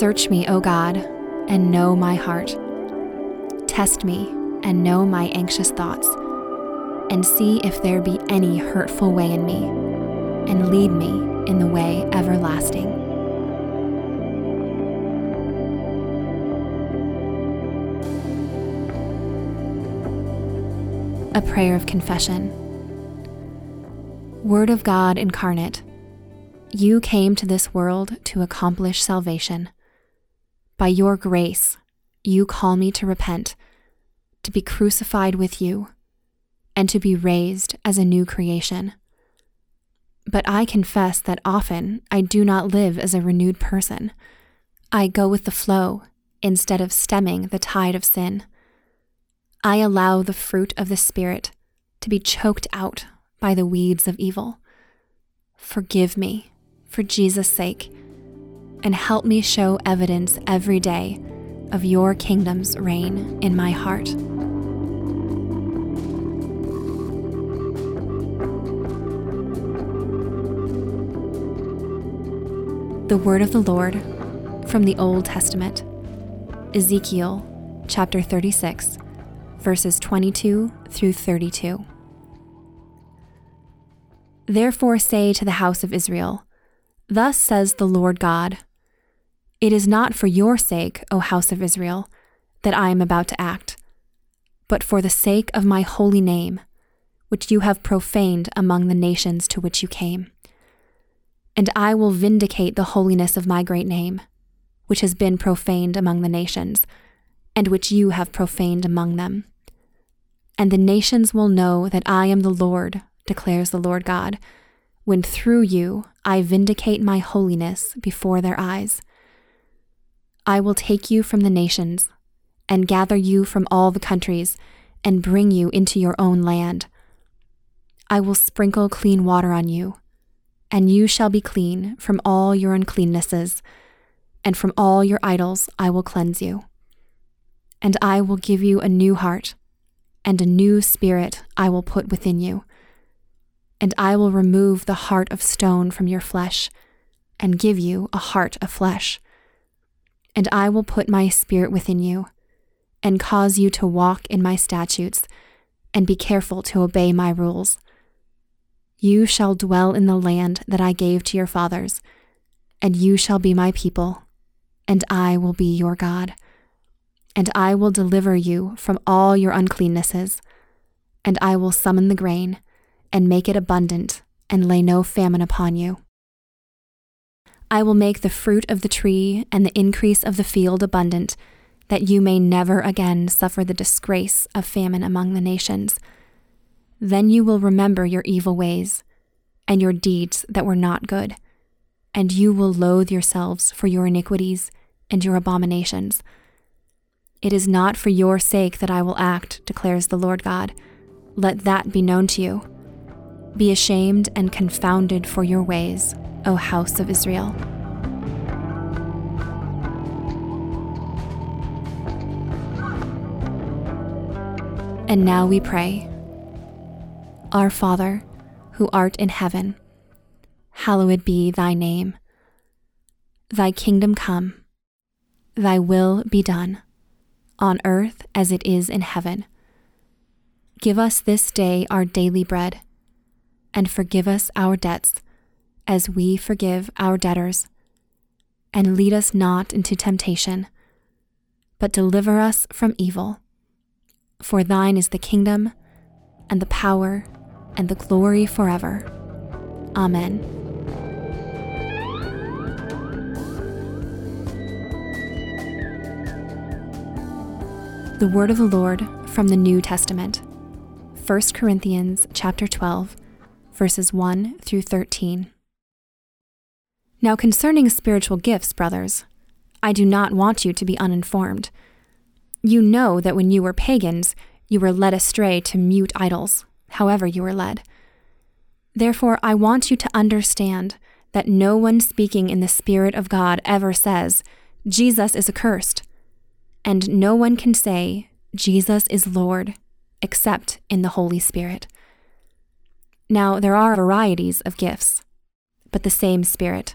Search me, O God, and know my heart. Test me and know my anxious thoughts, and see if there be any hurtful way in me, and lead me in the way everlasting. A prayer of confession. Word of God incarnate, you came to this world to accomplish salvation. By your grace, you call me to repent, to be crucified with you, and to be raised as a new creation. But I confess that often I do not live as a renewed person. I go with the flow instead of stemming the tide of sin. I allow the fruit of the Spirit to be choked out by the weeds of evil. Forgive me for Jesus' sake and help me show evidence every day of your kingdom's reign in my heart. The Word of the Lord from the Old Testament, Ezekiel chapter 36, verses 22 through 32. Therefore say to the house of Israel, Thus says the Lord God it is not for your sake, O house of Israel, that I am about to act, but for the sake of my holy name, which you have profaned among the nations to which you came. And I will vindicate the holiness of my great name, which has been profaned among the nations, and which you have profaned among them. And the nations will know that I am the Lord, declares the Lord God, when through you I vindicate my holiness before their eyes I will take you from the nations, and gather you from all the countries, and bring you into your own land. I will sprinkle clean water on you, and you shall be clean from all your uncleannesses, and from all your idols I will cleanse you. And I will give you a new heart, and a new spirit I will put within you. And I will remove the heart of stone from your flesh, and give you a heart of flesh and I will put my spirit within you, and cause you to walk in my statutes, and be careful to obey my rules. You shall dwell in the land that I gave to your fathers, and you shall be my people, and I will be your God. And I will deliver you from all your uncleannesses, and I will summon the grain, and make it abundant, and lay no famine upon you. I will make the fruit of the tree and the increase of the field abundant, that you may never again suffer the disgrace of famine among the nations. Then you will remember your evil ways and your deeds that were not good, and you will loathe yourselves for your iniquities and your abominations. It is not for your sake that I will act, declares the Lord God. Let that be known to you. Be ashamed and confounded for your ways O house of Israel. And now we pray Our Father, who art in heaven, hallowed be thy name. Thy kingdom come, thy will be done, on earth as it is in heaven. Give us this day our daily bread, and forgive us our debts as we forgive our debtors. And lead us not into temptation, but deliver us from evil. For thine is the kingdom, and the power, and the glory forever. Amen. The word of the Lord from the New Testament. 1 Corinthians chapter 12 verses 1 through 13. Now, concerning spiritual gifts, brothers, I do not want you to be uninformed. You know that when you were pagans, you were led astray to mute idols, however you were led. Therefore, I want you to understand that no one speaking in the Spirit of God ever says, Jesus is accursed. And no one can say, Jesus is Lord, except in the Holy Spirit. Now, there are varieties of gifts, but the same Spirit.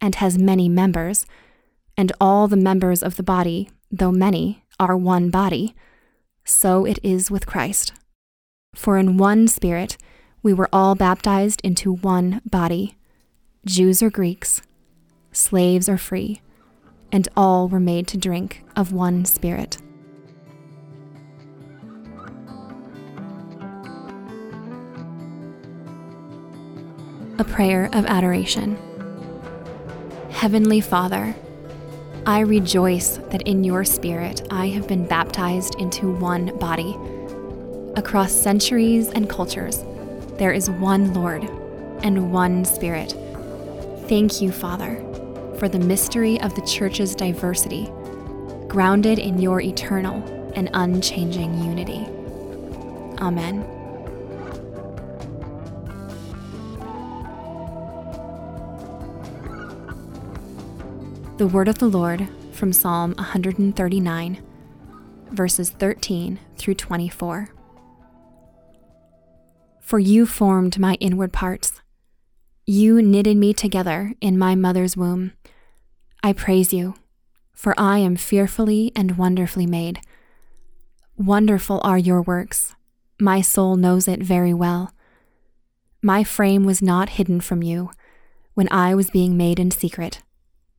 and has many members, and all the members of the body, though many, are one body, so it is with Christ. For in one Spirit, we were all baptized into one body Jews or Greeks, slaves or free, and all were made to drink of one Spirit. A prayer of adoration. Heavenly Father, I rejoice that in your Spirit I have been baptized into one body. Across centuries and cultures, there is one Lord and one Spirit. Thank you, Father, for the mystery of the Church's diversity, grounded in your eternal and unchanging unity. Amen. The Word of the Lord from Psalm 139, verses 13 through 24. For you formed my inward parts. You knitted me together in my mother's womb. I praise you, for I am fearfully and wonderfully made. Wonderful are your works. My soul knows it very well. My frame was not hidden from you when I was being made in secret,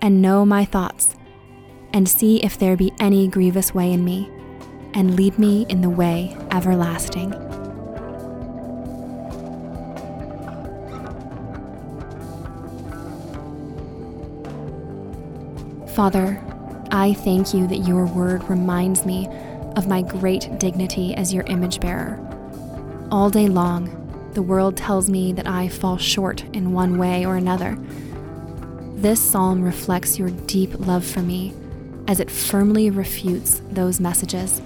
and know my thoughts, and see if there be any grievous way in me, and lead me in the way everlasting. Father, I thank you that your word reminds me of my great dignity as your image bearer. All day long, the world tells me that I fall short in one way or another. This psalm reflects your deep love for me as it firmly refutes those messages.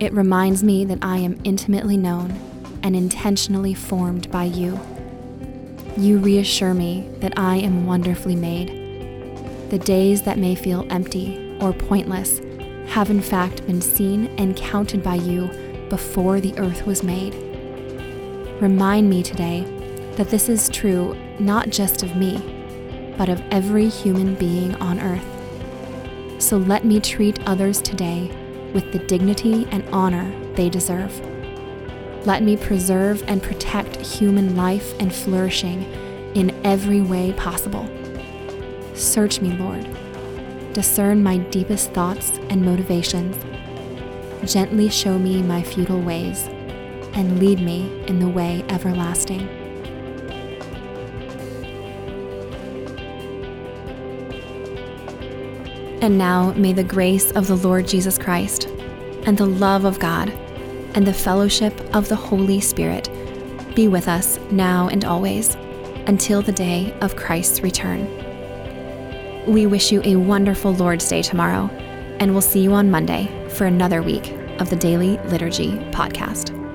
It reminds me that I am intimately known and intentionally formed by you. You reassure me that I am wonderfully made the days that may feel empty or pointless have in fact been seen and counted by you before the earth was made. Remind me today that this is true not just of me, but of every human being on earth. So let me treat others today with the dignity and honor they deserve. Let me preserve and protect human life and flourishing in every way possible. Search me, Lord. Discern my deepest thoughts and motivations. Gently show me my futile ways and lead me in the way everlasting. And now may the grace of the Lord Jesus Christ, and the love of God, and the fellowship of the Holy Spirit be with us now and always, until the day of Christ's return. We wish you a wonderful Lord's Day tomorrow, and we'll see you on Monday for another week of the Daily Liturgy Podcast.